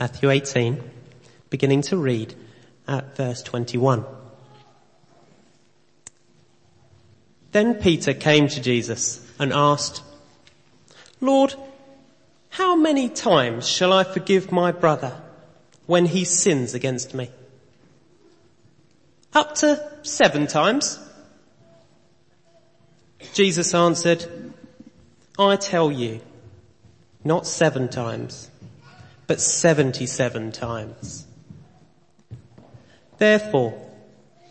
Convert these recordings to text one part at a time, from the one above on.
Matthew 18, beginning to read at verse 21. Then Peter came to Jesus and asked, Lord, how many times shall I forgive my brother when he sins against me? Up to seven times. Jesus answered, I tell you, not seven times, but 77 times. Therefore,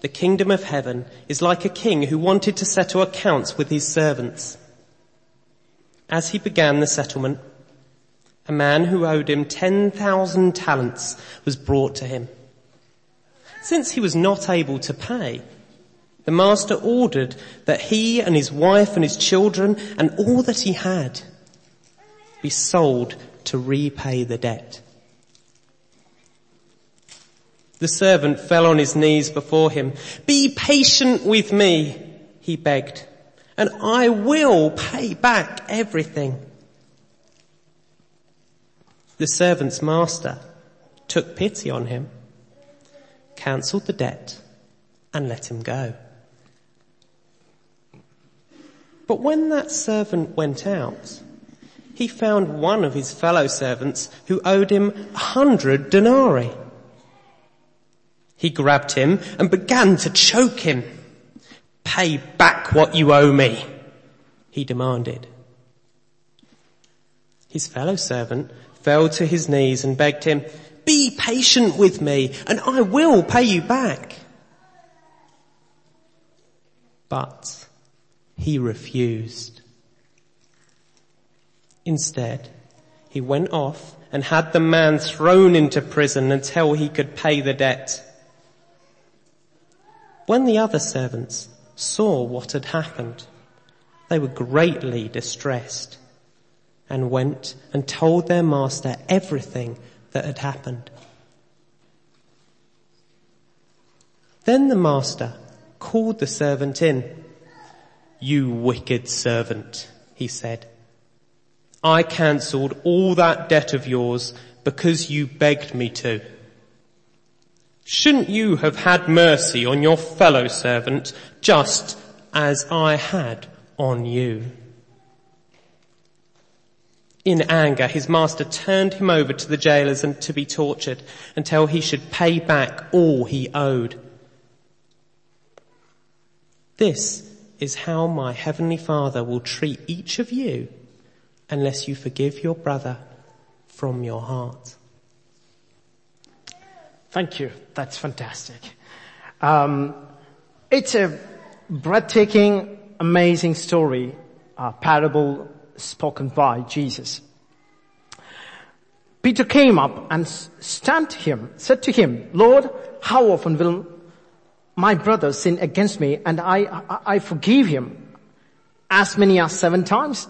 the kingdom of heaven is like a king who wanted to settle accounts with his servants. As he began the settlement, a man who owed him 10,000 talents was brought to him. Since he was not able to pay, the master ordered that he and his wife and his children and all that he had be sold to repay the debt. The servant fell on his knees before him. Be patient with me, he begged, and I will pay back everything. The servant's master took pity on him, cancelled the debt, and let him go. But when that servant went out, he found one of his fellow servants who owed him a hundred denarii. He grabbed him and began to choke him. Pay back what you owe me, he demanded. His fellow servant fell to his knees and begged him, be patient with me and I will pay you back. But he refused. Instead, he went off and had the man thrown into prison until he could pay the debt. When the other servants saw what had happened, they were greatly distressed and went and told their master everything that had happened. Then the master called the servant in. You wicked servant, he said. I cancelled all that debt of yours because you begged me to. Shouldn't you have had mercy on your fellow servant just as I had on you? In anger, his master turned him over to the jailers and to be tortured until he should pay back all he owed. This is how my heavenly father will treat each of you unless you forgive your brother from your heart. Thank you. That's fantastic. Um, it's a breathtaking, amazing story, a parable spoken by Jesus. Peter came up and stand him, said to him, Lord, how often will my brother sin against me and I, I, I forgive him? As many as seven times?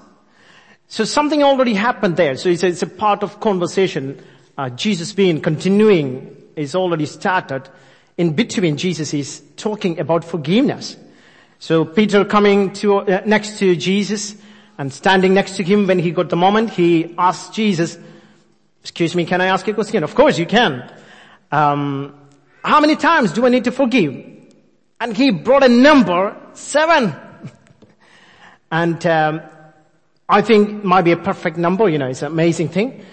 So something already happened there. So it's a, it's a part of conversation. Uh, Jesus being continuing is already started. In between, Jesus is talking about forgiveness. So Peter coming to uh, next to Jesus and standing next to him when he got the moment, he asked Jesus, "Excuse me, can I ask a question?" Of course, you can. Um, how many times do I need to forgive? And he brought a number seven. and um, I think might be a perfect number, you know, it's an amazing thing.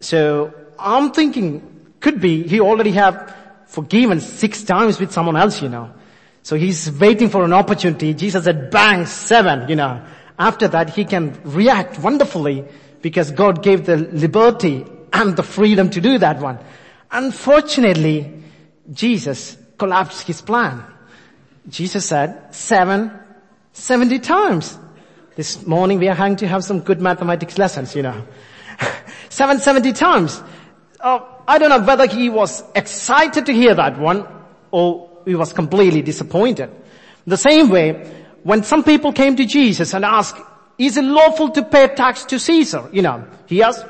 So I'm thinking could be he already have forgiven six times with someone else, you know. So he's waiting for an opportunity. Jesus said bang, seven, you know. After that he can react wonderfully because God gave the liberty and the freedom to do that one. Unfortunately, Jesus collapsed his plan. Jesus said seven, seventy times. This morning we are going to have some good mathematics lessons, you know. 770 times. Uh, I don't know whether he was excited to hear that one or he was completely disappointed. The same way, when some people came to Jesus and asked, is it lawful to pay tax to Caesar? You know, he asked,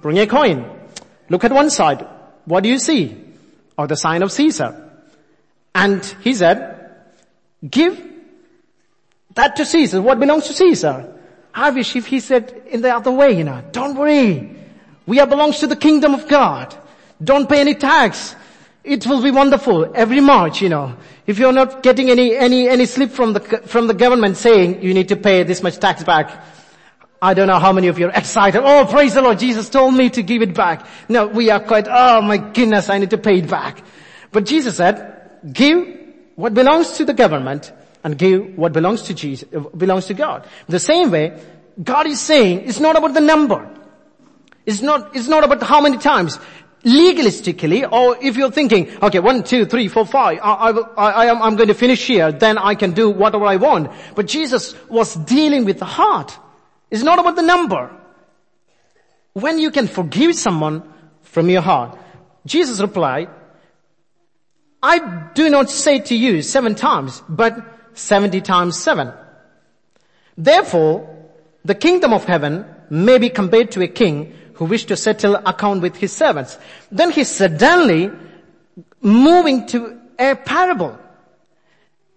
bring a coin. Look at one side. What do you see? Or the sign of Caesar. And he said, give that to Caesar. What belongs to Caesar? I wish if he said in the other way, you know, don't worry. We are belongs to the kingdom of God. Don't pay any tax. It will be wonderful every March, you know. If you're not getting any, any, any slip from the, from the government saying you need to pay this much tax back, I don't know how many of you are excited. Oh, praise the Lord. Jesus told me to give it back. No, we are quite, oh my goodness, I need to pay it back. But Jesus said, give what belongs to the government and give what belongs to Jesus, uh, belongs to God. The same way, God is saying it's not about the number. It's not, it's not about how many times. Legalistically, or if you're thinking, okay, one, two, three, four, five, I, I, I, I am, I'm going to finish here, then I can do whatever I want. But Jesus was dealing with the heart. It's not about the number. When you can forgive someone from your heart, Jesus replied, I do not say to you seven times, but seventy times seven. Therefore, the kingdom of heaven may be compared to a king who wished to settle account with his servants. Then he suddenly moving to a parable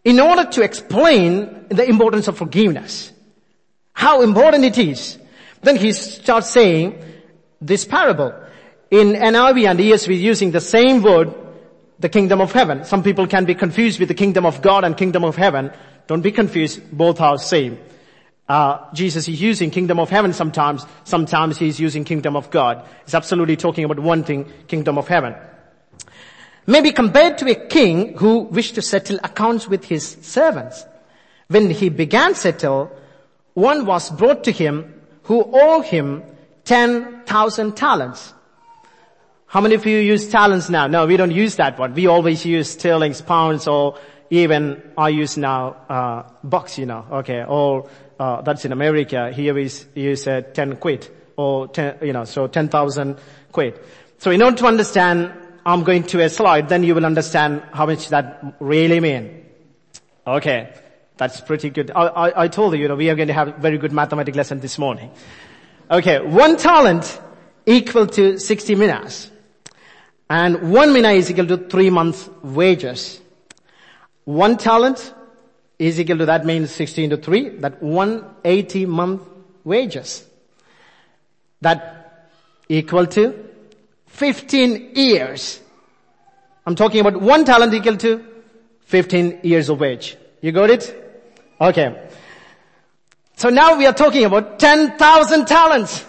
in order to explain the importance of forgiveness how important it is. Then he starts saying this parable. In NIV and ESV using the same word, the kingdom of heaven. Some people can be confused with the kingdom of God and kingdom of heaven. Don't be confused. Both are same. Uh, Jesus is using kingdom of heaven sometimes. Sometimes he's using kingdom of God. He's absolutely talking about one thing, kingdom of heaven. Maybe compared to a king who wished to settle accounts with his servants. When he began settle, one was brought to him who owed him 10,000 talents. How many of you use talents now? No, we don't use that one. We always use sterlings, pounds, or even I use now uh, bucks, you know. Okay, or uh, that's in America. Here we use uh, 10 quid, or 10, you know, so 10,000 quid. So in order to understand, I'm going to a slide, then you will understand how much that really mean. Okay. That's pretty good. I, I, I, told you, you know, we are going to have very good mathematics lesson this morning. Okay, one talent equal to 60 minas. And one mina is equal to three months wages. One talent is equal to, that means 16 to 3, that 180 month wages. That equal to 15 years. I'm talking about one talent equal to 15 years of wage. You got it? Okay. So now we are talking about 10,000 talents.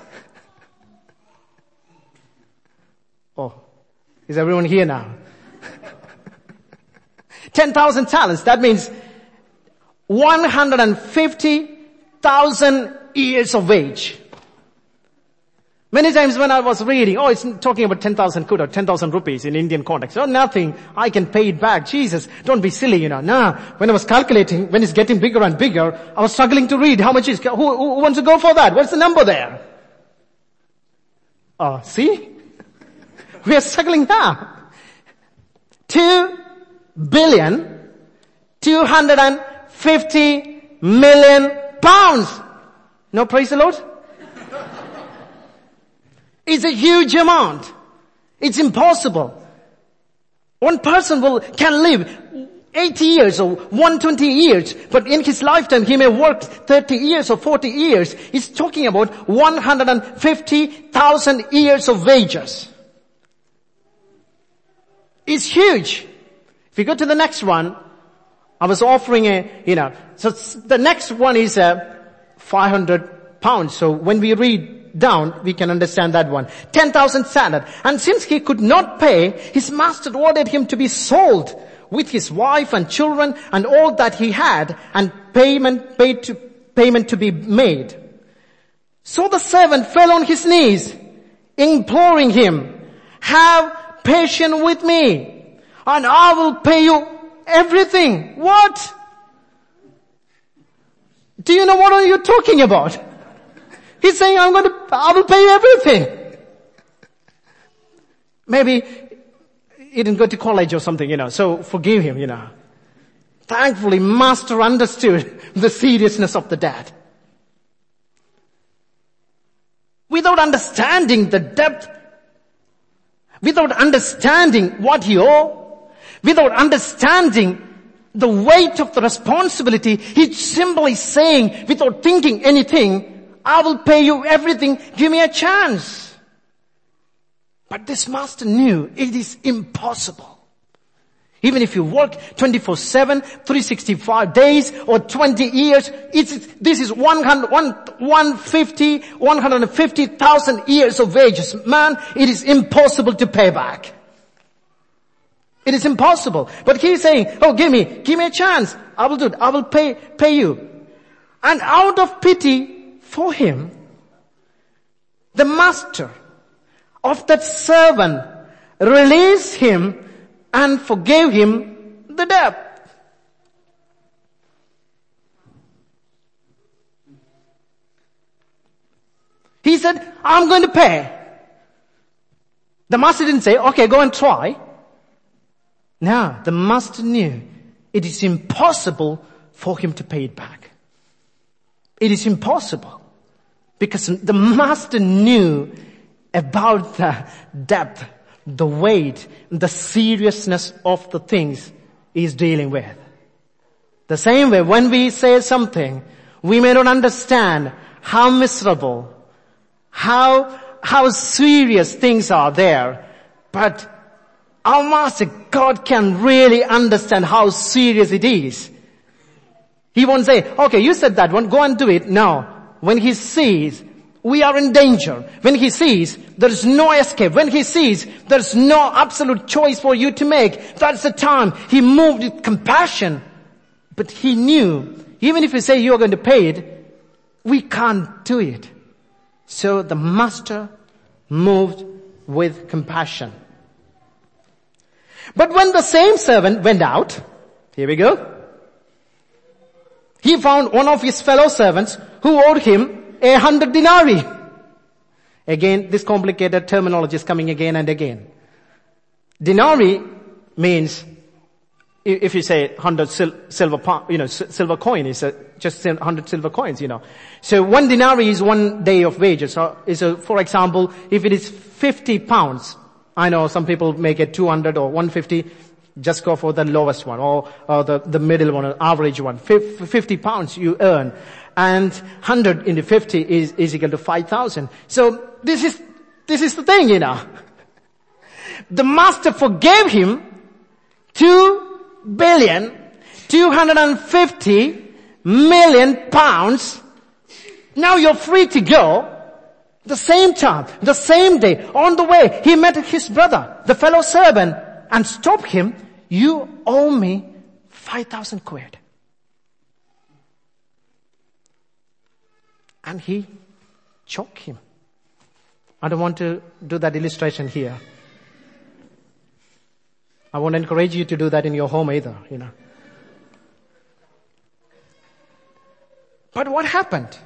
Is everyone here now? 10,000 talents. That means 150,000 years of age. Many times when I was reading, oh, it's talking about 10,000 quid or 10,000 rupees in Indian context. Oh, nothing. I can pay it back. Jesus, don't be silly, you know. No. When I was calculating, when it's getting bigger and bigger, I was struggling to read how much is, who, who wants to go for that? What's the number there? Oh, see? We are struggling now. Two billion, two hundred and fifty million pounds. No, praise the Lord? It's a huge amount. It's impossible. One person will, can live 80 years or 120 years, but in his lifetime he may work 30 years or 40 years. He's talking about 150,000 years of wages. It's huge. If you go to the next one, I was offering a, you know, so the next one is a 500 pounds. So when we read down, we can understand that one. 10,000 standard. And since he could not pay, his master ordered him to be sold with his wife and children and all that he had and payment paid to, payment to be made. So the servant fell on his knees, imploring him, have patience with me and I will pay you everything. What? Do you know what are you talking about? He's saying, I'm going to, I will pay you everything. Maybe he didn't go to college or something, you know, so forgive him, you know. Thankfully, master understood the seriousness of the debt. Without understanding the depth, without understanding what he owed, without understanding the weight of the responsibility, he's simply saying, without thinking anything, I will pay you everything. Give me a chance. But this master knew it is impossible. Even if you work 24-7, 365 days or 20 years, it's, this is 100, 150, 150,000 years of wages. Man, it is impossible to pay back. It is impossible. But he's saying, oh, give me, give me a chance. I will do it. I will pay, pay you. And out of pity for him, the master of that servant released him and forgave him the debt. He said, I'm going to pay. The master didn't say, okay, go and try. Now, the master knew it is impossible for him to pay it back. It is impossible because the master knew about the depth, the weight, the seriousness of the things he's dealing with. The same way when we say something, we may not understand how miserable, how, how serious things are there, but our master, God can really understand how serious it is. He won't say, okay, you said that one, go and do it. No. When he sees we are in danger, when he sees there is no escape, when he sees there is no absolute choice for you to make, that's the time he moved with compassion. But he knew, even if you say you're going to pay it, we can't do it. So the master moved with compassion. But when the same servant went out, here we go, he found one of his fellow servants who owed him a hundred denarii. Again, this complicated terminology is coming again and again. Denarii means, if you say hundred sil- silver, you know, silver coin is just hundred silver coins, you know. So one denarii is one day of wages. So, a, for example, if it is 50 pounds, I know some people make it 200 or 150. Just go for the lowest one or, or the, the middle one, or average one. 50 pounds you earn and 100 into 50 is, is equal to 5,000. So this is, this is the thing, you know. The master forgave him 2 billion 250 million pounds. Now you're free to go the same time, the same day, on the way, he met his brother, the fellow servant, and stopped him. You owe me 5,000 quid. And he choked him. I don't want to do that illustration here. I won't encourage you to do that in your home either, you know. But what happened?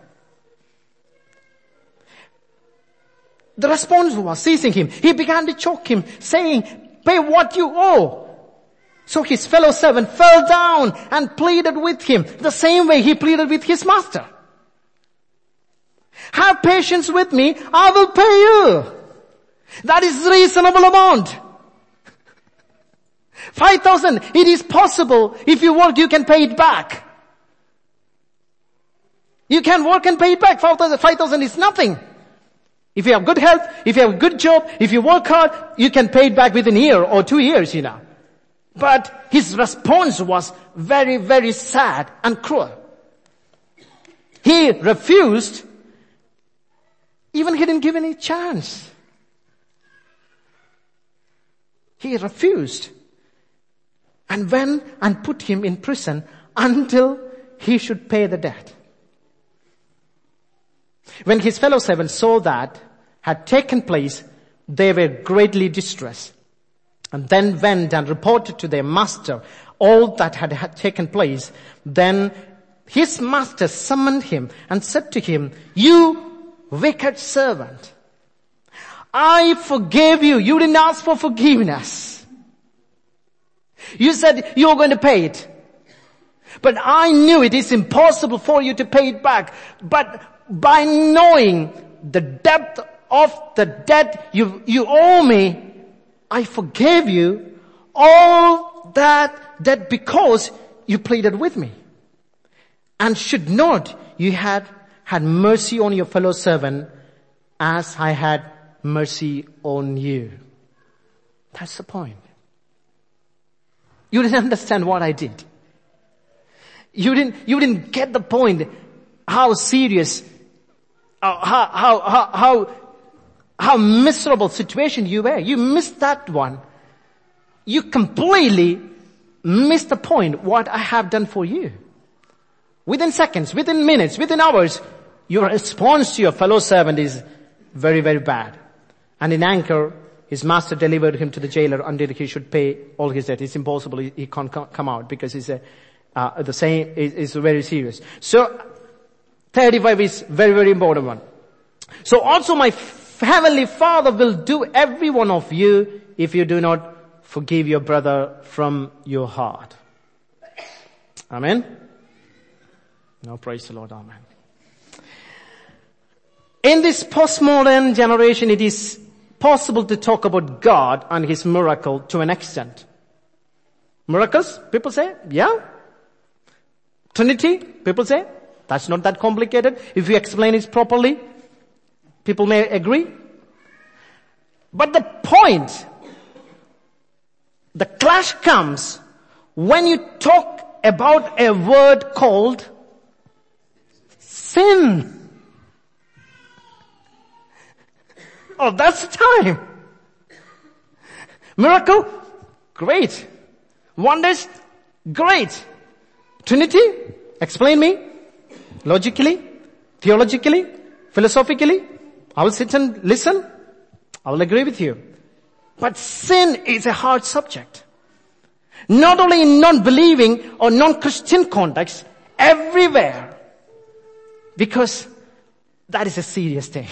The response was seizing him. He began to choke him, saying, pay what you owe. So his fellow servant fell down and pleaded with him the same way he pleaded with his master. Have patience with me, I will pay you. That is reasonable amount. 5,000, it is possible. If you work, you can pay it back. You can work and pay it back. 5,000 is nothing. If you have good health, if you have a good job, if you work hard, you can pay it back within a year or two years, you know. But his response was very, very sad and cruel. He refused, even he didn't give any chance. He refused and went and put him in prison until he should pay the debt. When his fellow servants saw that had taken place, they were greatly distressed and then went and reported to their master all that had, had taken place. Then his master summoned him and said to him, you wicked servant, I forgave you. You didn't ask for forgiveness. You said you're going to pay it. But I knew it is impossible for you to pay it back. But by knowing the depth of the debt you, you owe me, I forgave you all that debt because you pleaded with me. And should not you had had mercy on your fellow servant as I had mercy on you. That's the point. You didn't understand what I did. You didn't, you didn't get the point how serious, uh, how, how, how, how, how miserable situation you were. You missed that one. You completely missed the point what I have done for you. Within seconds, within minutes, within hours, your response to your fellow servant is very, very bad. And in anger, his master delivered him to the jailer until he should pay all his debt. It's impossible. He, he can't come out because he's a, uh, the same is, is very serious. So 35 is very, very important one. So also my heavenly father will do every one of you if you do not forgive your brother from your heart. Amen. Now praise the Lord. Amen. In this postmodern generation, it is possible to talk about God and His miracle to an extent. Miracles, people say, yeah. Trinity, people say, that's not that complicated. If you explain it properly, people may agree. But the point, the clash comes when you talk about a word called sin. Oh, that's the time. Miracle? Great. Wonders? Great. Trinity? Explain me. Logically? Theologically? Philosophically? I will sit and listen. I will agree with you. But sin is a hard subject. Not only in non-believing or non-Christian context, everywhere. Because that is a serious thing.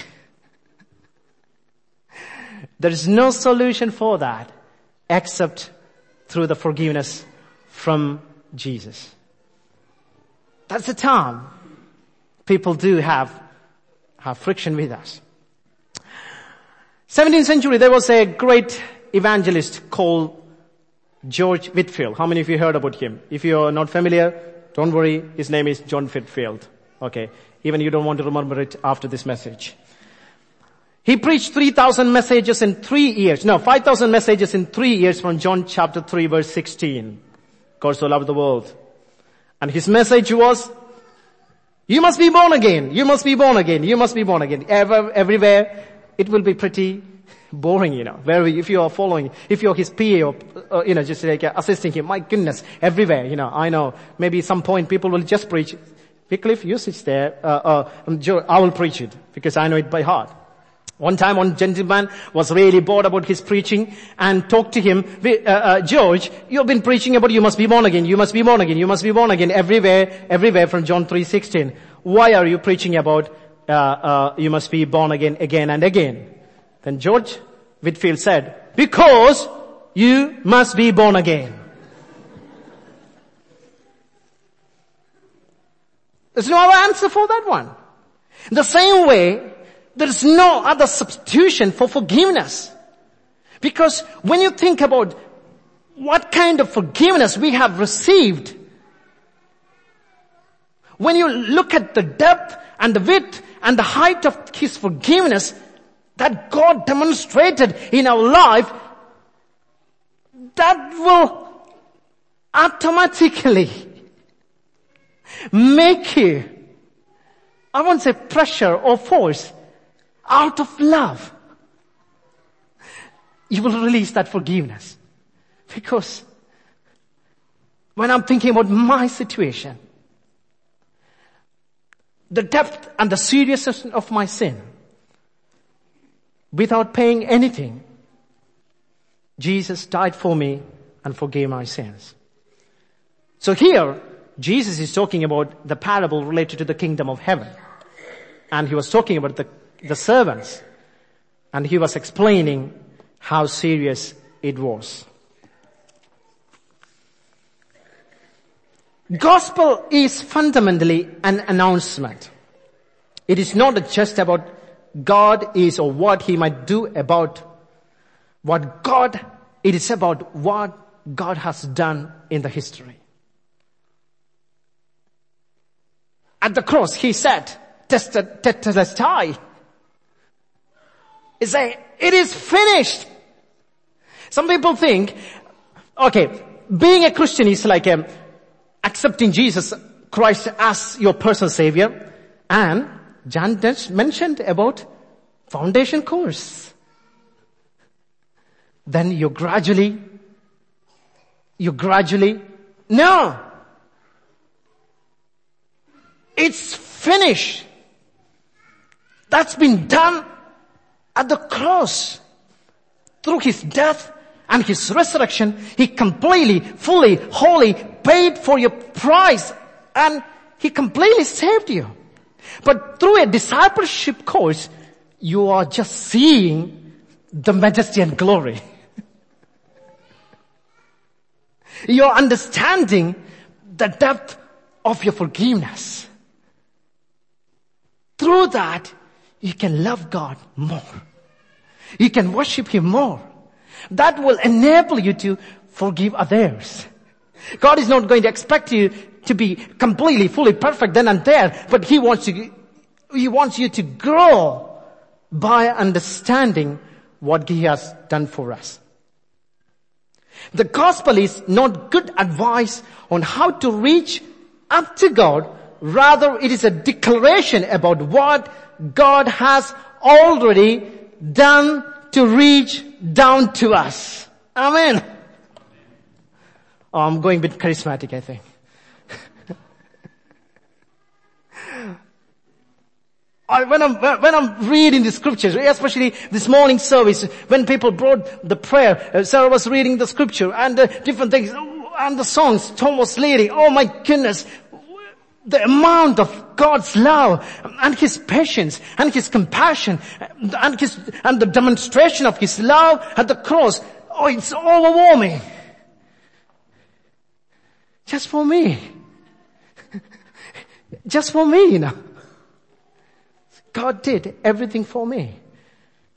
There is no solution for that except through the forgiveness from Jesus. That's the time people do have, have friction with us. 17th century, there was a great evangelist called George Whitefield. How many of you heard about him? If you're not familiar, don't worry. His name is John Whitefield. Okay. Even you don't want to remember it after this message. He preached 3,000 messages in three years. No, 5,000 messages in three years from John chapter 3 verse 16. God so loved the world. And his message was, you must be born again. You must be born again. You must be born again. Ever, everywhere, it will be pretty boring, you know. Very, if you are following, if you're his PA or, uh, you know, just like uh, assisting him, my goodness, everywhere, you know, I know. Maybe some point people will just preach. Wycliffe, you sit there, uh, uh, I will preach it because I know it by heart. One time one gentleman was really bored about his preaching and talked to him, uh, uh, George, you've been preaching about you must be born again, you must be born again, you must be born again everywhere, everywhere from John 3.16. Why are you preaching about uh, uh, you must be born again, again and again? Then George Whitefield said, because you must be born again. There's no other answer for that one. The same way, there is no other substitution for forgiveness. Because when you think about what kind of forgiveness we have received, when you look at the depth and the width and the height of His forgiveness that God demonstrated in our life, that will automatically make you, I won't say pressure or force, out of love, you will release that forgiveness. Because when I'm thinking about my situation, the depth and the seriousness of my sin, without paying anything, Jesus died for me and forgave my sins. So here, Jesus is talking about the parable related to the kingdom of heaven. And he was talking about the the servants and he was explaining how serious it was. Gospel is fundamentally an announcement. It is not just about God is or what he might do about what God, it is about what God has done in the history. At the cross, he said, tested, tested, Is saying, it is finished. Some people think, okay, being a Christian is like um, accepting Jesus Christ as your personal savior. And just mentioned about foundation course. Then you gradually, you gradually, no. It's finished. That's been done at the cross. Through his death and his resurrection, he completely, fully, wholly paid for your price and he completely saved you. But through a discipleship course, you are just seeing the majesty and glory. You're understanding the depth of your forgiveness. Through that, you can love God more. You can worship Him more. That will enable you to forgive others. God is not going to expect you to be completely, fully perfect then and there, but He wants you, He wants you to grow by understanding what He has done for us. The gospel is not good advice on how to reach up to God. Rather, it is a declaration about what God has already done to reach down to us. Amen. Oh, I'm going a bit charismatic, I think. When I'm, when I'm reading the scriptures, especially this morning service, when people brought the prayer, uh, Sarah was reading the scripture and uh, different things, and the songs Tom was leading. Oh my goodness, the amount of God's love and His patience and His compassion and His, and the demonstration of His love at the cross. Oh, it's overwhelming. Just for me. Just for me, you know. God did everything for me.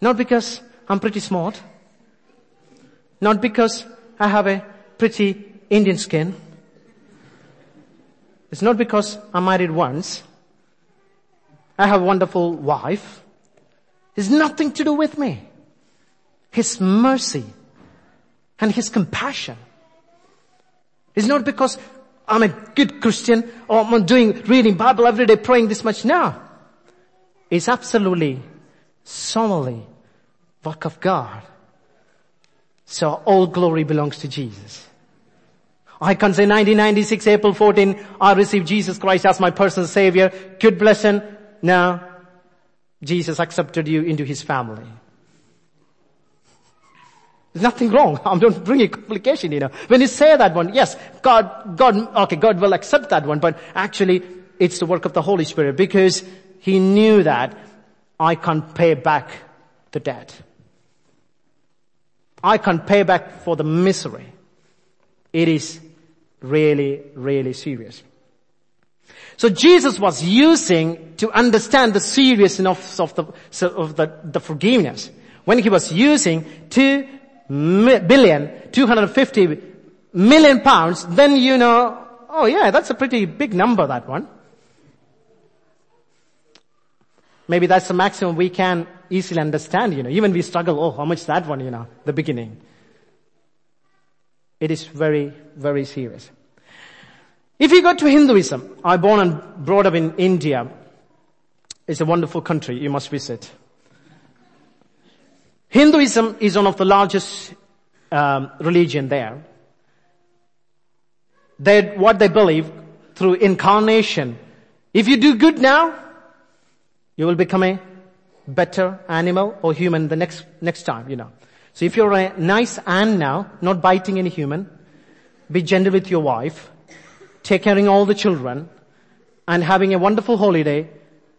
Not because I'm pretty smart. Not because I have a pretty Indian skin. It's not because I'm married once. I have a wonderful wife. It's nothing to do with me. His mercy and His compassion. It's not because I'm a good Christian or I'm doing reading Bible every day praying this much. No It's absolutely, solely work of God. So all glory belongs to Jesus. I can say 1996 April 14, I received Jesus Christ as my personal savior. Good blessing. Now, Jesus accepted you into his family. There's nothing wrong. I'm not bringing complication, you know. When you say that one, yes, God, God, okay, God will accept that one, but actually it's the work of the Holy Spirit because he knew that I can't pay back the debt. I can't pay back for the misery. It is really, really serious. So Jesus was using to understand the seriousness of the, of the, the forgiveness. When he was using two billion, 250 million pounds, then you know, oh yeah, that's a pretty big number, that one. Maybe that's the maximum we can easily understand, you know. Even we struggle, oh, how much that one, you know, the beginning. It is very, very serious. If you go to Hinduism, I born and brought up in India. It's a wonderful country. You must visit. Hinduism is one of the largest um, religion there. They, what they believe through incarnation. If you do good now, you will become a better animal or human the next, next time, you know. So if you're a nice ant now, not biting any human, be gentle with your wife, take caring all the children, and having a wonderful holiday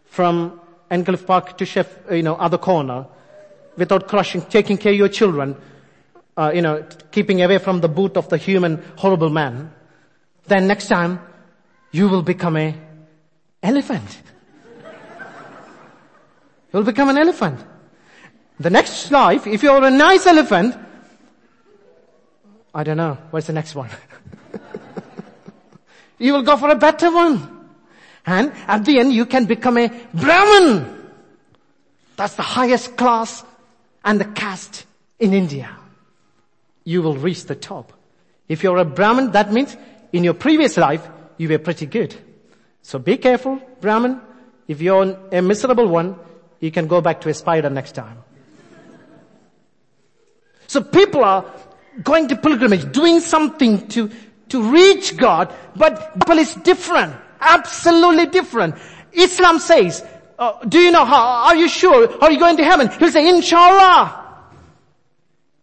from Enclave Park to Chef, you know, other corner, without crushing, taking care of your children, uh, you know, keeping away from the boot of the human horrible man, then next time you will become a elephant. You'll become an elephant. The next life, if you're a nice elephant, I don't know, what's the next one? you will go for a better one. And at the end you can become a Brahmin. That's the highest class and the caste in India, you will reach the top. If you're a Brahmin, that means in your previous life, you were pretty good. So be careful, Brahmin. If you're a miserable one, you can go back to a spider next time. So people are going to pilgrimage, doing something to, to reach God, but people is different. Absolutely different. Islam says, uh, do you know how, are you sure? Are you going to heaven? He'll say, inshallah.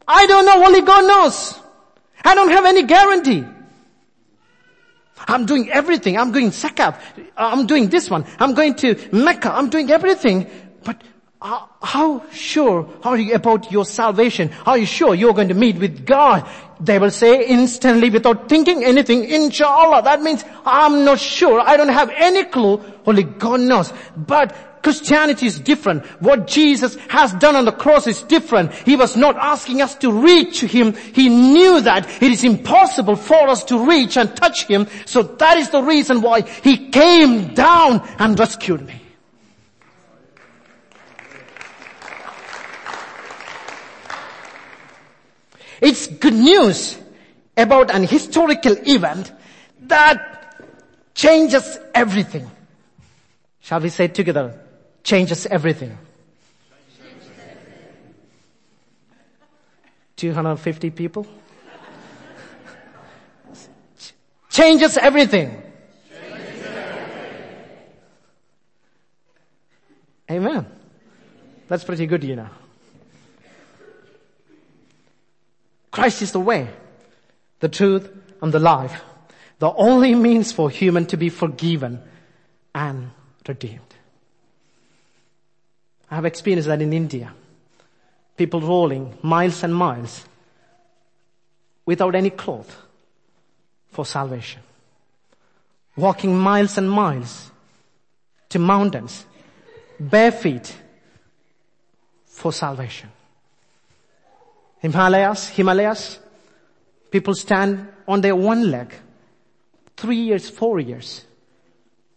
I don't know, only God knows. I don't have any guarantee. I'm doing everything. I'm doing zakat. I'm doing this one. I'm going to Mecca. I'm doing everything. Uh, how sure are you about your salvation? How Are you sure you're going to meet with God? They will say instantly without thinking anything, inshallah. That means I'm not sure. I don't have any clue. Only God knows. But Christianity is different. What Jesus has done on the cross is different. He was not asking us to reach Him. He knew that it is impossible for us to reach and touch Him. So that is the reason why He came down and rescued me. It's good news about an historical event that changes everything. Shall we say it together? Changes everything. 250 people? Changes everything. Changes everything. Amen. That's pretty good, you know. Christ is the way, the truth, and the life. The only means for human to be forgiven and redeemed. I have experienced that in India. People rolling miles and miles without any cloth for salvation. Walking miles and miles to mountains, bare feet for salvation. Himalayas, Himalayas, people stand on their one leg, three years, four years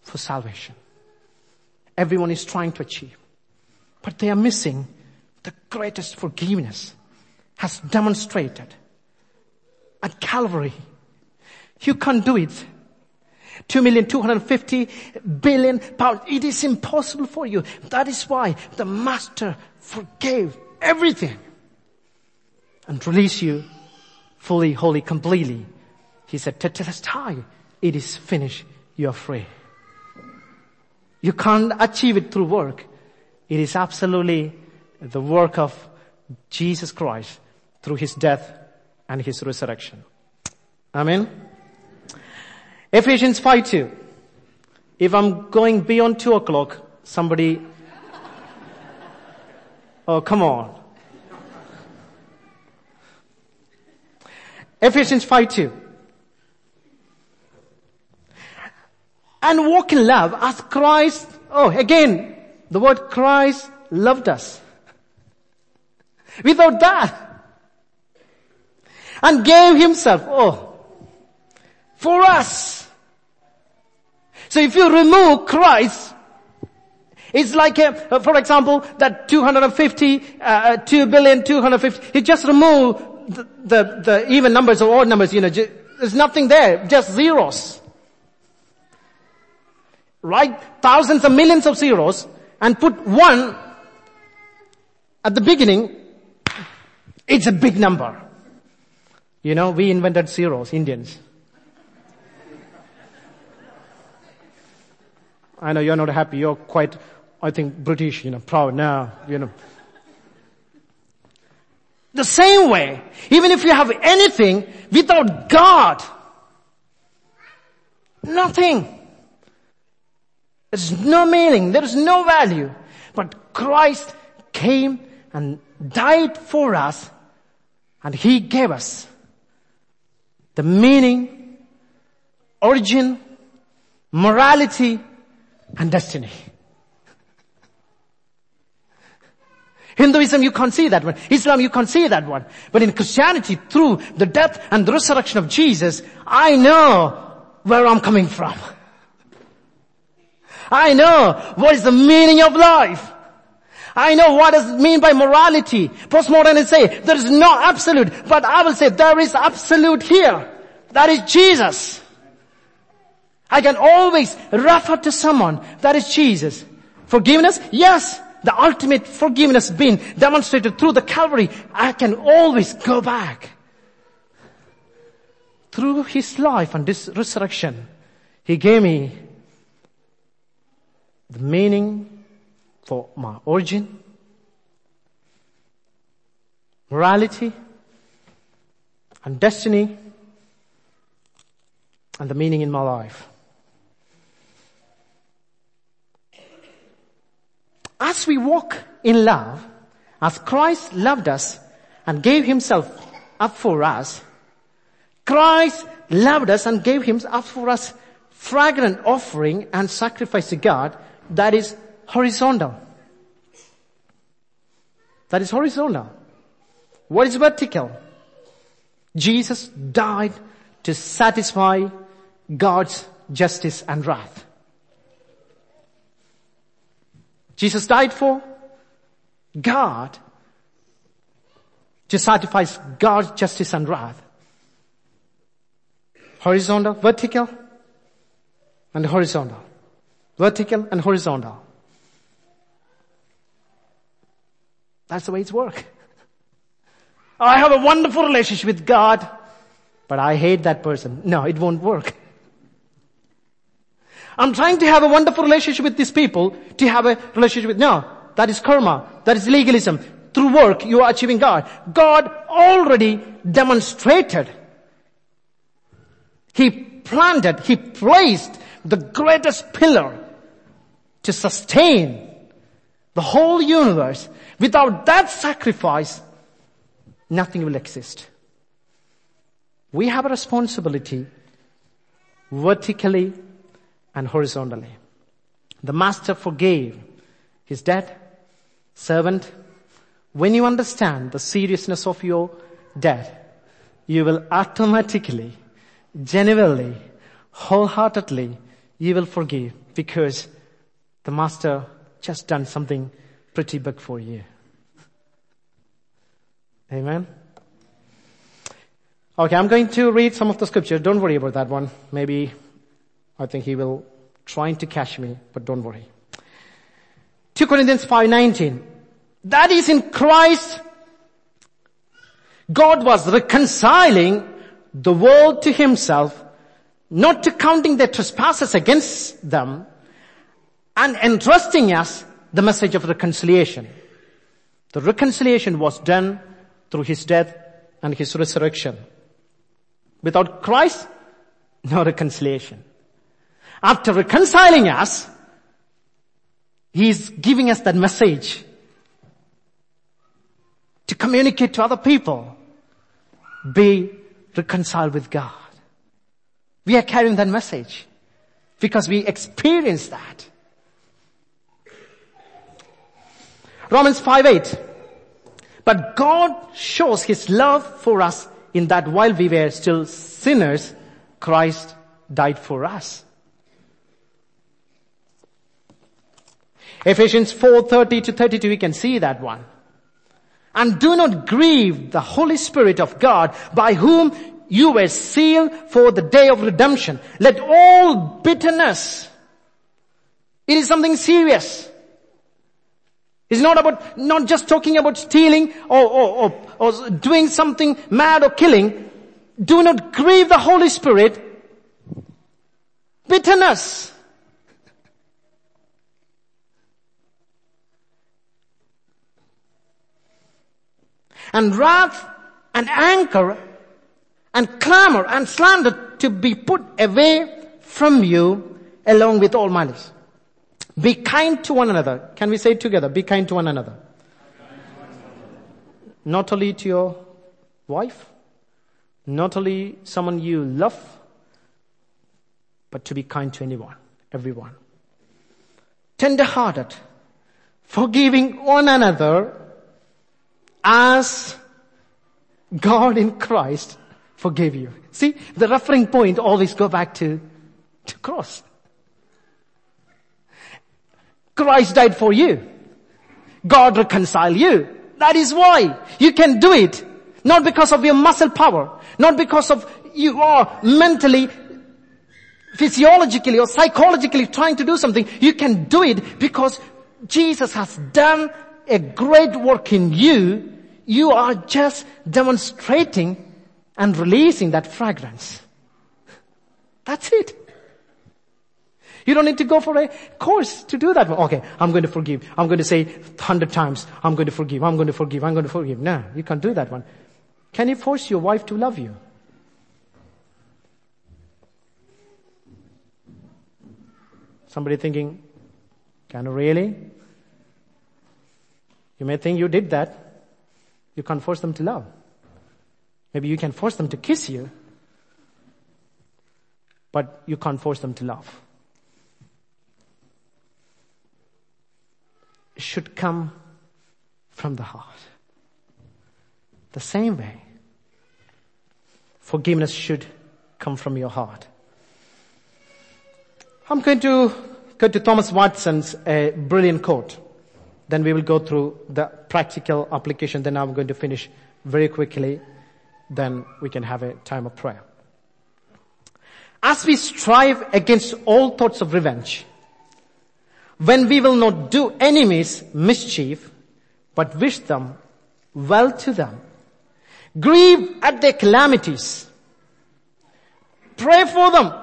for salvation. Everyone is trying to achieve. But they are missing the greatest forgiveness has demonstrated at Calvary. You can't do it. Two million, two hundred fifty billion pounds. It is impossible for you. That is why the master forgave everything and release you fully, wholly, completely. He said, Tetelestai, it is finished. You are free. You can't achieve it through work. It is absolutely the work of Jesus Christ through his death and his resurrection. Amen. Ephesians 5 2. If I'm going beyond two o'clock, somebody, oh come on. Ephesians 5 2. And walk in love as Christ, oh again, the word Christ loved us. Without that. And gave himself, oh, for us. So if you remove Christ, it's like, a, for example, that 250, uh, 2 billion, 250, you just remove the, the, the even numbers or odd numbers, you know, there's nothing there, just zeros. Right? Thousands of millions of zeros and put one at the beginning, it's a big number. You know, we invented zeros, Indians. I know you're not happy. You're quite, I think, British, you know, proud now, you know. The same way, even if you have anything without God, nothing. There's no meaning, there is no value. But Christ came and died for us and He gave us the meaning, origin, morality, and destiny. Hinduism, you can't see that one. Islam, you can't see that one. But in Christianity, through the death and the resurrection of Jesus, I know where I'm coming from. I know what is the meaning of life. I know what does it mean by morality. Postmodernists say there is no absolute, but I will say there is absolute here. That is Jesus. I can always refer to someone. That is Jesus. Forgiveness? Yes. The ultimate forgiveness being demonstrated through the Calvary. I can always go back. Through His life and this resurrection, He gave me the meaning for my origin, morality, and destiny, and the meaning in my life. As we walk in love, as Christ loved us and gave himself up for us, Christ loved us and gave himself up for us fragrant offering and sacrifice to God that is horizontal. That is horizontal. What is vertical? Jesus died to satisfy God's justice and wrath. Jesus died for God to satisfy God's justice and wrath. Horizontal, vertical, and horizontal. Vertical and horizontal. That's the way it's work. I have a wonderful relationship with God, but I hate that person. No, it won't work. I'm trying to have a wonderful relationship with these people to have a relationship with, no, that is karma. That is legalism. Through work, you are achieving God. God already demonstrated. He planted, He placed the greatest pillar to sustain the whole universe. Without that sacrifice, nothing will exist. We have a responsibility vertically and horizontally. The master forgave his debt, servant. When you understand the seriousness of your debt, you will automatically, genuinely, wholeheartedly, you will forgive because the master just done something pretty big for you. Amen. Okay, I'm going to read some of the scriptures. Don't worry about that one. Maybe I think he will trying to catch me, but don't worry. 2 Corinthians 5:19. That is in Christ God was reconciling the world to himself, not to counting their trespasses against them, and entrusting us the message of reconciliation. The reconciliation was done through his death and his resurrection. Without Christ, no reconciliation. After reconciling us, He's giving us that message to communicate to other people. Be reconciled with God. We are carrying that message because we experience that. Romans 5 8. But God shows His love for us in that while we were still sinners, Christ died for us. Ephesians 4:30 to 32, we can see that one. And do not grieve the Holy Spirit of God by whom you were sealed for the day of redemption. Let all bitterness, it is something serious. It's not about, not just talking about stealing or, or, or, or doing something mad or killing. Do not grieve the Holy Spirit. Bitterness. And wrath and anger and clamor and slander to be put away from you along with all malice. Be kind to one another. Can we say together? Be kind to one another. Not only to your wife, not only someone you love, but to be kind to anyone, everyone. Tender hearted, forgiving one another as God in Christ forgave you. See, the referring point always go back to, to cross. Christ died for you. God reconciled you. That is why you can do it. Not because of your muscle power. Not because of you are mentally, physiologically or psychologically trying to do something. You can do it because Jesus has done a great work in you. You are just demonstrating and releasing that fragrance. That's it. You don't need to go for a course to do that. Okay, I'm going to forgive. I'm going to say hundred times, I'm going to forgive, I'm going to forgive, I'm going to forgive. No, you can't do that one. Can you force your wife to love you? Somebody thinking, can you really? You may think you did that. You can't force them to love. Maybe you can force them to kiss you, but you can't force them to love. It should come from the heart. The same way, forgiveness should come from your heart. I'm going to go to Thomas Watson's uh, brilliant quote. Then we will go through the practical application. Then I'm going to finish very quickly. Then we can have a time of prayer. As we strive against all thoughts of revenge, when we will not do enemies mischief, but wish them well to them, grieve at their calamities, pray for them,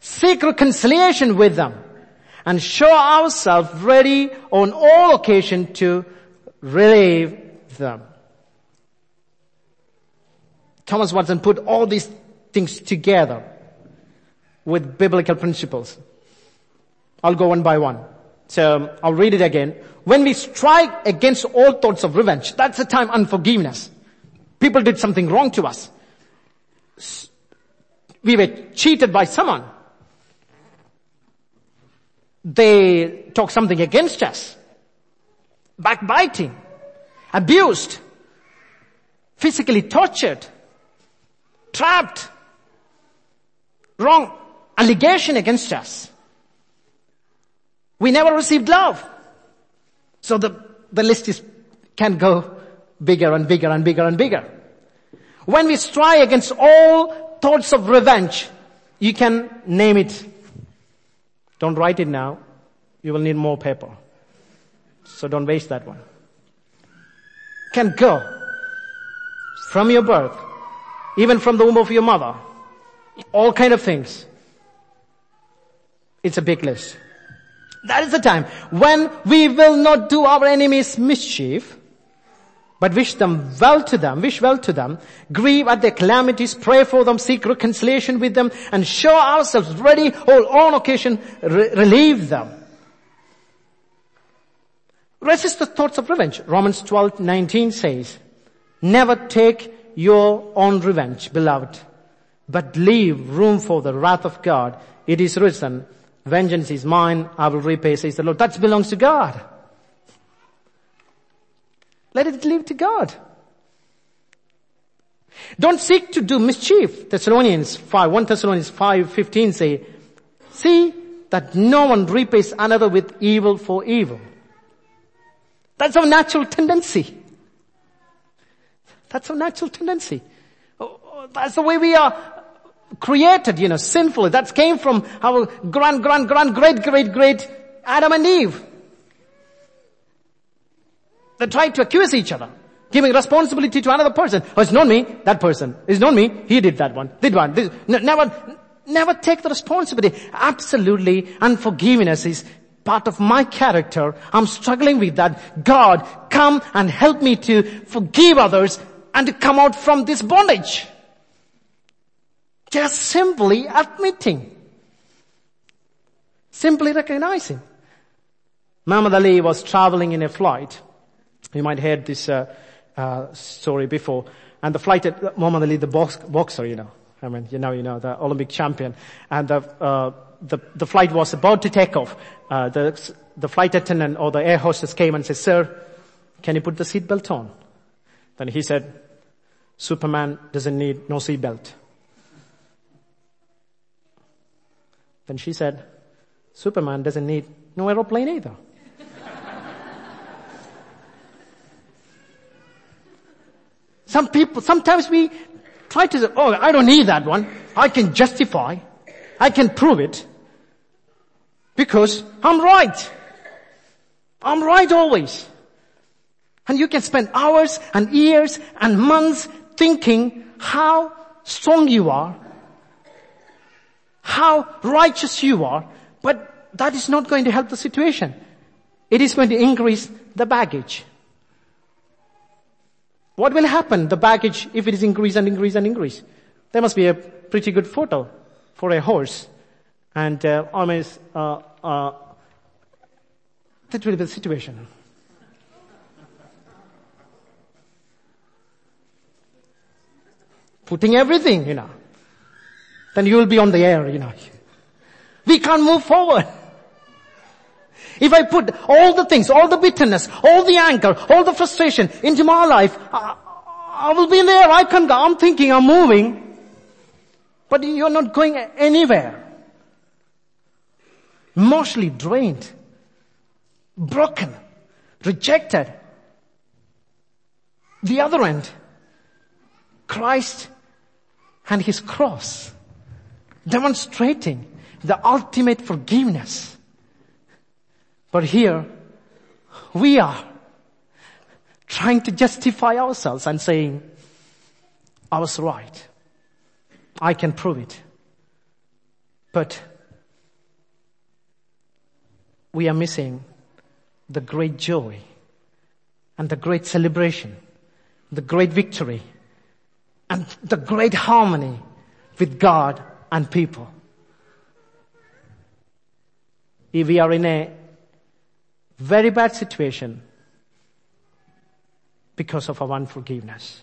seek reconciliation with them, and show ourselves ready on all occasion to relieve them. Thomas Watson put all these things together with biblical principles. I'll go one by one. So I'll read it again. When we strike against all thoughts of revenge, that's the time unforgiveness. People did something wrong to us. We were cheated by someone. They talk something against us. Backbiting. Abused. Physically tortured. Trapped. Wrong allegation against us. We never received love. So the, the list is, can go bigger and bigger and bigger and bigger. When we strive against all thoughts of revenge, you can name it. Don't write it now. You will need more paper. So don't waste that one. Can go from your birth, even from the womb of your mother, all kind of things. It's a big list. That is the time when we will not do our enemies mischief, but wish them well to them, wish well to them, grieve at their calamities, pray for them, seek reconciliation with them, and show ourselves ready on all occasion, re- relieve them. Resist the thoughts of revenge. Romans 12, 19 says, never take your own revenge, beloved, but leave room for the wrath of God. It is written, vengeance is mine, I will repay, says the Lord. That belongs to God. Let it leave to God. Don't seek to do mischief. Thessalonians 5, 1 Thessalonians 5, 15 say, see that no one repays another with evil for evil. That's our natural tendency. That's our natural tendency. Oh, oh, that's the way we are created, you know, sinfully. That came from our grand, grand, grand, great, great, great Adam and Eve. They tried to accuse each other, giving responsibility to another person. Oh, it's not me, that person. It's not me, he did that one, did one. This, never, never take the responsibility. Absolutely, unforgiveness is part of my character. I'm struggling with that. God, come and help me to forgive others and to come out from this bondage. Just simply admitting. Simply recognizing. Muhammad Ali was traveling in a flight you might have heard this uh, uh, story before. And the flight at Muhammad Ali, the box, boxer, you know, I mean, you know, you know, the Olympic champion, and the uh, the, the flight was about to take off. Uh, the the flight attendant or the air hostess came and said, "Sir, can you put the seatbelt on?" Then he said, "Superman doesn't need no seatbelt." Then she said, "Superman doesn't need no aeroplane either." Some people, sometimes we try to say, oh, I don't need that one. I can justify. I can prove it. Because I'm right. I'm right always. And you can spend hours and years and months thinking how strong you are, how righteous you are, but that is not going to help the situation. It is going to increase the baggage. What will happen, the baggage, if it is increase and increase and increase? There must be a pretty good photo for a horse. And uh, almost, uh, uh, that will be the situation. Putting everything, you know. Then you will be on the air, you know. We can't move forward. If I put all the things, all the bitterness, all the anger, all the frustration into my life, I, I will be there. I can, go, I'm thinking, I'm moving. But you're not going anywhere. Emotionally drained, broken, rejected. The other end, Christ and His cross, demonstrating the ultimate forgiveness but here, we are trying to justify ourselves and saying, I was right. I can prove it. But we are missing the great joy and the great celebration, the great victory and the great harmony with God and people. If we are in a very bad situation because of our unforgiveness.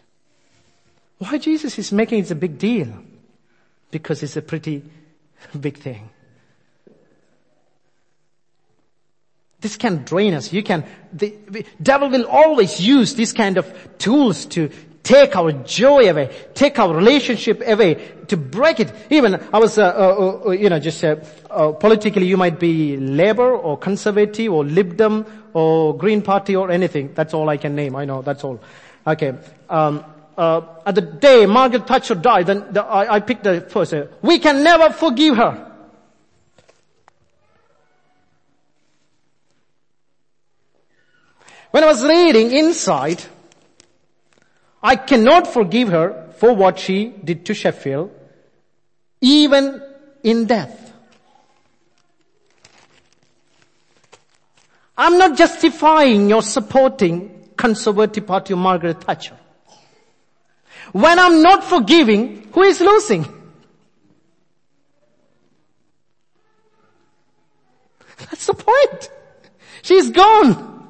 Why Jesus is making it a big deal? Because it's a pretty big thing. This can drain us. You can, the, the devil will always use these kind of tools to take our joy away, take our relationship away, to break it. Even I was, uh, uh, uh, you know, just uh, uh, politically, you might be Labour or Conservative or Lib Dem or Green Party or anything. That's all I can name. I know that's all. Okay. Um, uh, at the day Margaret Thatcher died, then the, I, I, picked the first. we can never forgive her. When I was reading inside, I cannot forgive her for what she did to Sheffield, even in death. I'm not justifying your supporting Conservative Party of Margaret Thatcher. When I'm not forgiving, who is losing? That's the point. She's gone.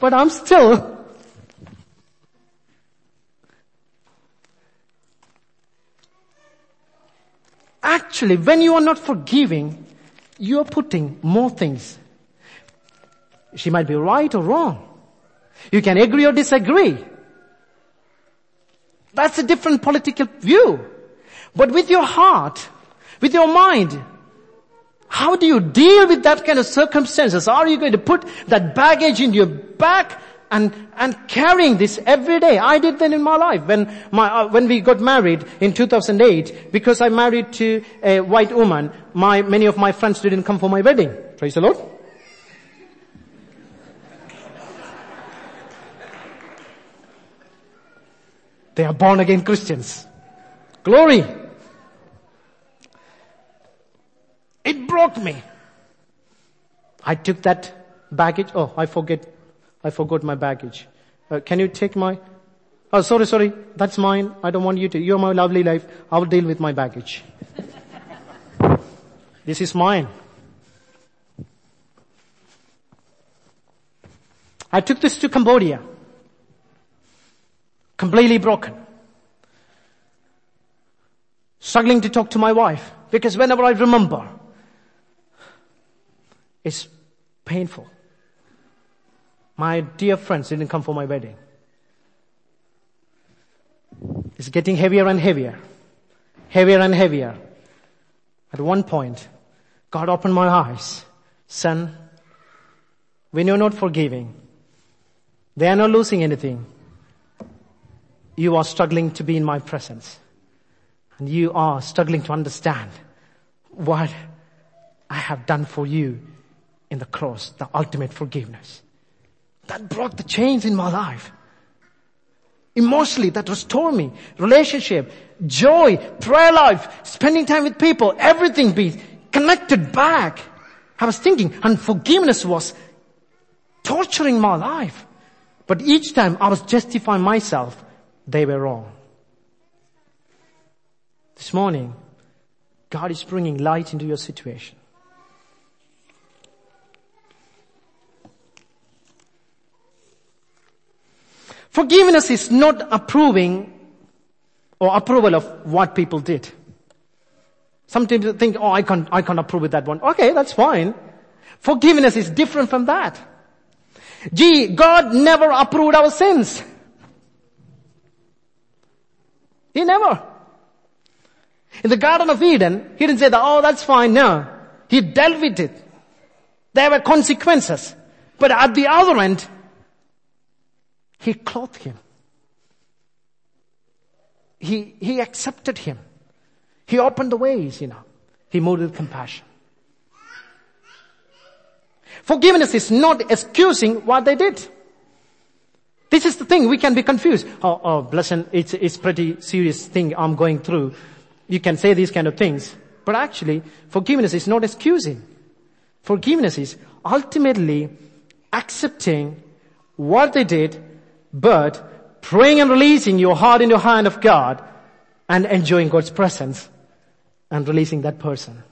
But I'm still Actually, when you are not forgiving, you are putting more things. She might be right or wrong. You can agree or disagree. That's a different political view. But with your heart, with your mind, how do you deal with that kind of circumstances? Are you going to put that baggage in your back and, and carrying this every day. I did that in my life when my, uh, when we got married in 2008, because I married to a white woman, my, many of my friends didn't come for my wedding. Praise the Lord. They are born again Christians. Glory. It broke me. I took that baggage. Oh, I forget I forgot my baggage. Uh, can you take my, oh sorry, sorry, that's mine. I don't want you to, you're my lovely life. I will deal with my baggage. this is mine. I took this to Cambodia. Completely broken. Struggling to talk to my wife because whenever I remember, it's painful. My dear friends didn't come for my wedding. It's getting heavier and heavier. Heavier and heavier. At one point, God opened my eyes. Son, when you're not forgiving, they are not losing anything. you are struggling to be in my presence and you are struggling to understand what I have done for you in the cross, the ultimate forgiveness. That broke the chains in my life. Emotionally, that restored me. Relationship, joy, prayer life, spending time with people, everything be connected back. I was thinking, and forgiveness was torturing my life. But each time I was justifying myself, they were wrong. This morning, God is bringing light into your situation. Forgiveness is not approving or approval of what people did. Sometimes you think, oh, I can't, I can't approve with that one. Okay, that's fine. Forgiveness is different from that. Gee, God never approved our sins. He never. In the Garden of Eden, he didn't say that, oh, that's fine. No. He dealt with it. There were consequences. But at the other end, he clothed him. He, he accepted him. He opened the ways, you know. He moved with compassion. Forgiveness is not excusing what they did. This is the thing, we can be confused. Oh, oh, blessing, it's, it's pretty serious thing I'm going through. You can say these kind of things. But actually, forgiveness is not excusing. Forgiveness is ultimately accepting what they did, but praying and releasing your heart in the hand of God and enjoying God's presence and releasing that person.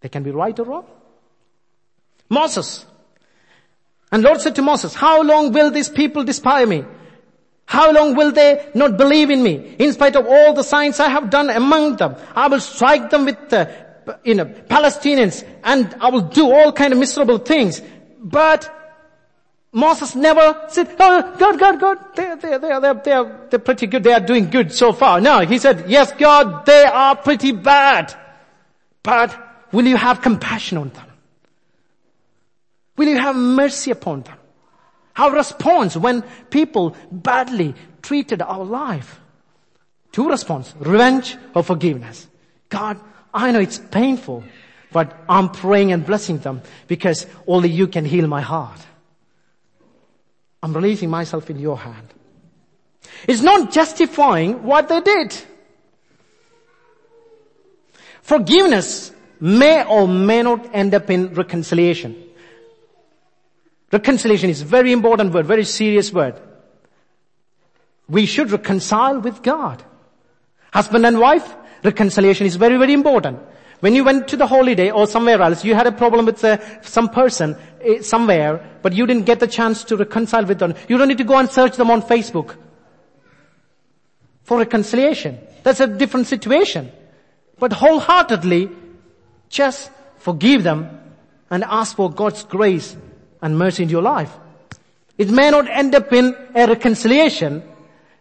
They can be right or wrong. Moses. And Lord said to Moses, how long will these people despise me? How long will they not believe in me? In spite of all the signs I have done among them, I will strike them with, uh, you know, Palestinians and I will do all kind of miserable things. But Moses never said, oh, God, God, God, they're, they're, they're, they're, they're, they're pretty good. They are doing good so far. No, he said, yes, God, they are pretty bad. But Will you have compassion on them? Will you have mercy upon them? Our response when people badly treated our life. Two response, revenge or forgiveness. God, I know it's painful, but I'm praying and blessing them because only you can heal my heart. I'm releasing myself in your hand. It's not justifying what they did. Forgiveness may or may not end up in reconciliation. Reconciliation is a very important word, very serious word. We should reconcile with God. Husband and wife, reconciliation is very, very important. When you went to the holiday or somewhere else, you had a problem with uh, some person uh, somewhere, but you didn't get the chance to reconcile with them. You don't need to go and search them on Facebook for reconciliation. That's a different situation. But wholeheartedly, just forgive them and ask for God's grace and mercy in your life. It may not end up in a reconciliation,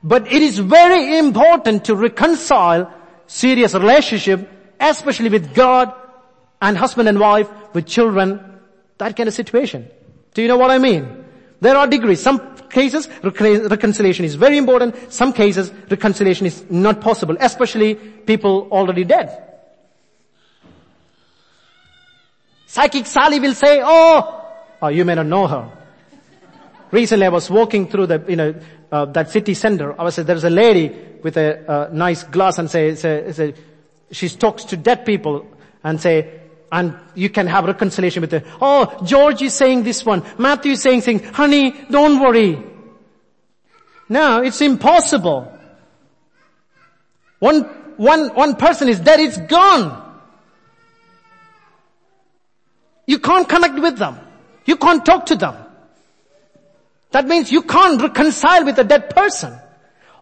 but it is very important to reconcile serious relationship, especially with God and husband and wife, with children, that kind of situation. Do you know what I mean? There are degrees. Some cases, reconciliation is very important. Some cases, reconciliation is not possible, especially people already dead. Psychic Sally will say, oh, oh, you may not know her. Recently I was walking through the, you know, uh, that city center. I was, there's a lady with a uh, nice glass and say, say, say, she talks to dead people and say, and you can have reconciliation with her. Oh, George is saying this one. Matthew is saying thing. Honey, don't worry. No, it's impossible. One, one, one person is dead, it's gone. You can't connect with them. You can't talk to them. That means you can't reconcile with a dead person.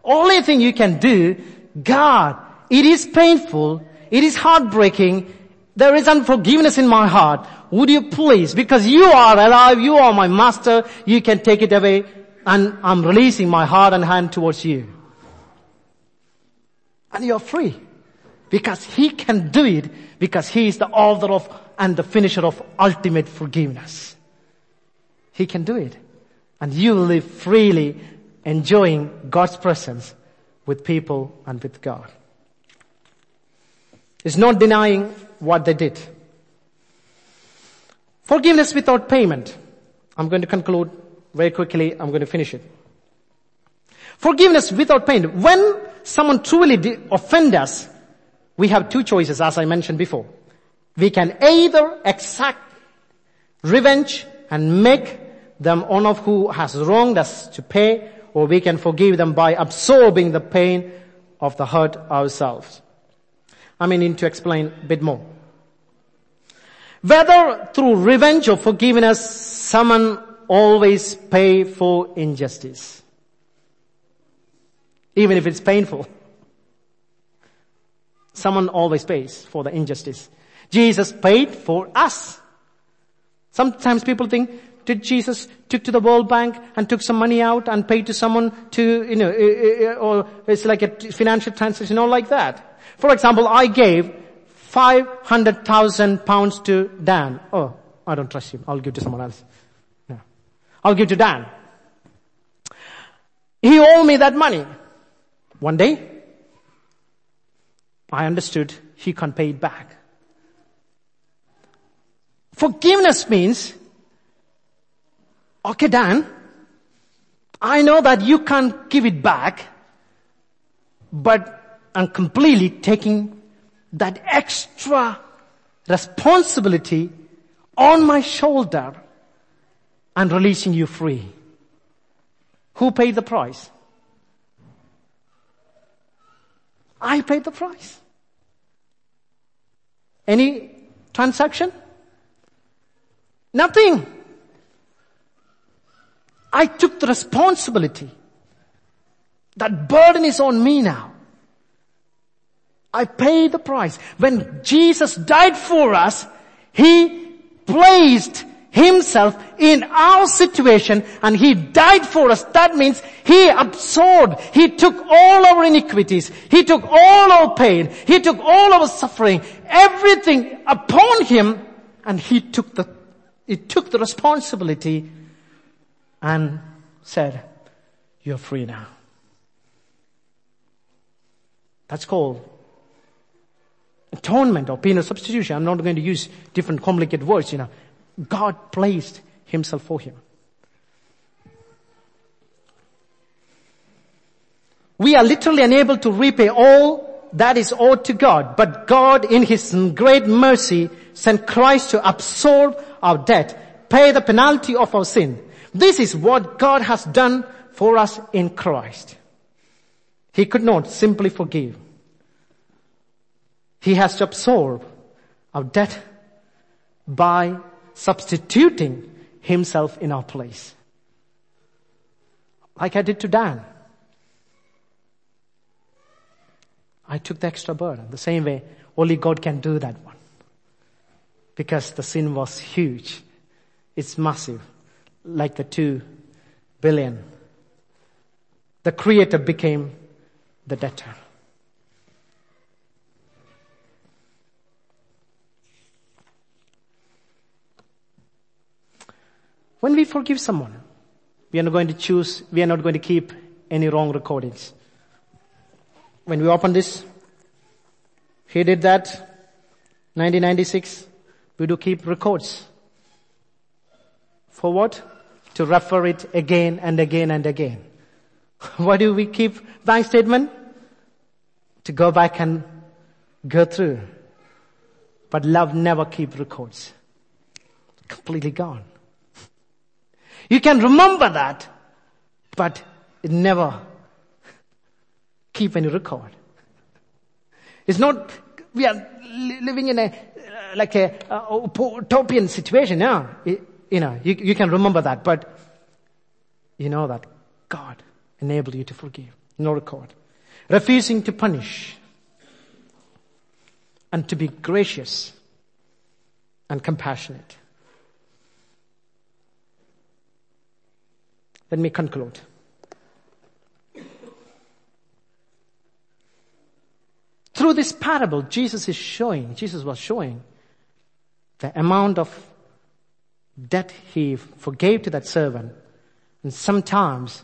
Only thing you can do, God, it is painful, it is heartbreaking, there is unforgiveness in my heart. Would you please, because you are alive, you are my master, you can take it away, and I'm releasing my heart and hand towards you. And you're free. Because He can do it, because He is the author of and the finisher of ultimate forgiveness. He can do it. And you live freely enjoying God's presence with people and with God. It's not denying what they did. Forgiveness without payment. I'm going to conclude very quickly. I'm going to finish it. Forgiveness without payment. When someone truly offend us, we have two choices as I mentioned before. We can either exact revenge and make them one of who has wronged us to pay or we can forgive them by absorbing the pain of the hurt ourselves. I may need to explain a bit more. Whether through revenge or forgiveness, someone always pay for injustice. Even if it's painful. Someone always pays for the injustice. Jesus paid for us. Sometimes people think, did Jesus took to the World Bank and took some money out and paid to someone to, you know, eh, eh, eh, or it's like a financial transaction, or like that. For example, I gave 500,000 pounds to Dan. Oh, I don't trust him. I'll give to someone else. I'll give to Dan. He owed me that money. One day, I understood he can't pay it back. Forgiveness means Okay, Dan, I know that you can't give it back, but I'm completely taking that extra responsibility on my shoulder and releasing you free. Who paid the price? I paid the price. Any transaction? Nothing. I took the responsibility. That burden is on me now. I pay the price. When Jesus died for us, He placed Himself in our situation and He died for us. That means He absorbed, He took all our iniquities, He took all our pain, He took all our suffering, everything upon Him and He took the, He took the responsibility and said, you're free now. That's called atonement or penal substitution. I'm not going to use different complicated words, you know. God placed himself for him. We are literally unable to repay all that is owed to God, but God in His great mercy sent Christ to absorb our debt, pay the penalty of our sin, this is what God has done for us in Christ. He could not simply forgive. He has to absorb our debt by substituting himself in our place. Like I did to Dan. I took the extra burden. The same way only God can do that one. Because the sin was huge. It's massive like the two billion. The creator became the debtor. When we forgive someone, we are not going to choose, we are not going to keep any wrong recordings. When we open this, he did that, 1996, we do keep records. For what? to refer it again and again and again. Why do we keep bank statement? To go back and go through. But love never keep records. Completely gone. You can remember that, but never keep any record. It's not, we are living in a, like a, a utopian situation. It, you know, you, you can remember that, but you know that God enabled you to forgive. No record. Refusing to punish and to be gracious and compassionate. Let me conclude. Through this parable, Jesus is showing, Jesus was showing the amount of debt he forgave to that servant. And sometimes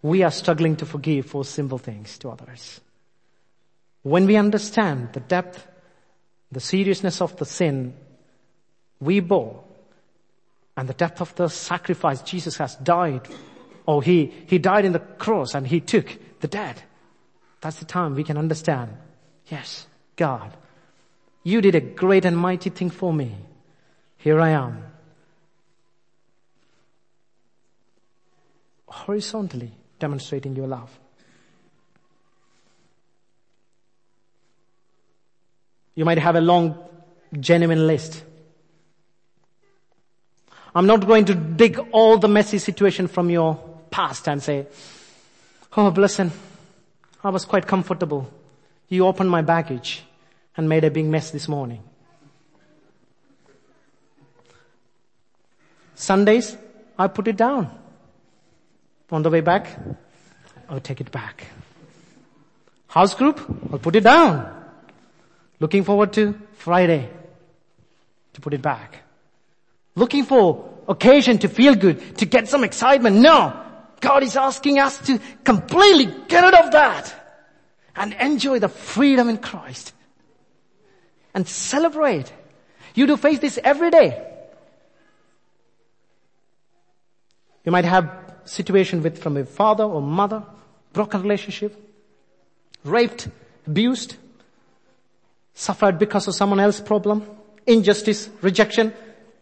we are struggling to forgive for simple things to others. When we understand the depth, the seriousness of the sin we bore, and the depth of the sacrifice Jesus has died, or he, he died in the cross and he took the dead. That's the time we can understand, yes, God, you did a great and mighty thing for me. Here I am. Horizontally demonstrating your love. You might have a long, genuine list. I'm not going to dig all the messy situation from your past and say, oh, blessing, I was quite comfortable. You opened my baggage and made a big mess this morning. Sundays, I put it down. On the way back, I'll take it back. House group, I'll put it down. Looking forward to Friday to put it back. Looking for occasion to feel good, to get some excitement. No! God is asking us to completely get rid of that and enjoy the freedom in Christ and celebrate. You do face this every day. You might have situation with from a father or mother, broken relationship, raped, abused, suffered because of someone else's problem, injustice, rejection,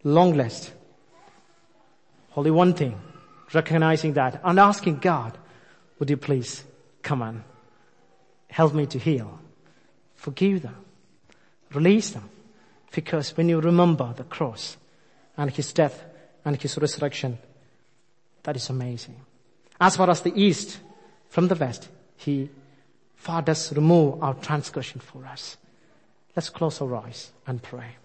long list. Only one thing, recognizing that and asking God, would you please come on, help me to heal, forgive them, release them. Because when you remember the cross and his death and his resurrection, that is amazing. As far as the east from the west, he far does remove our transgression for us. Let's close our eyes and pray.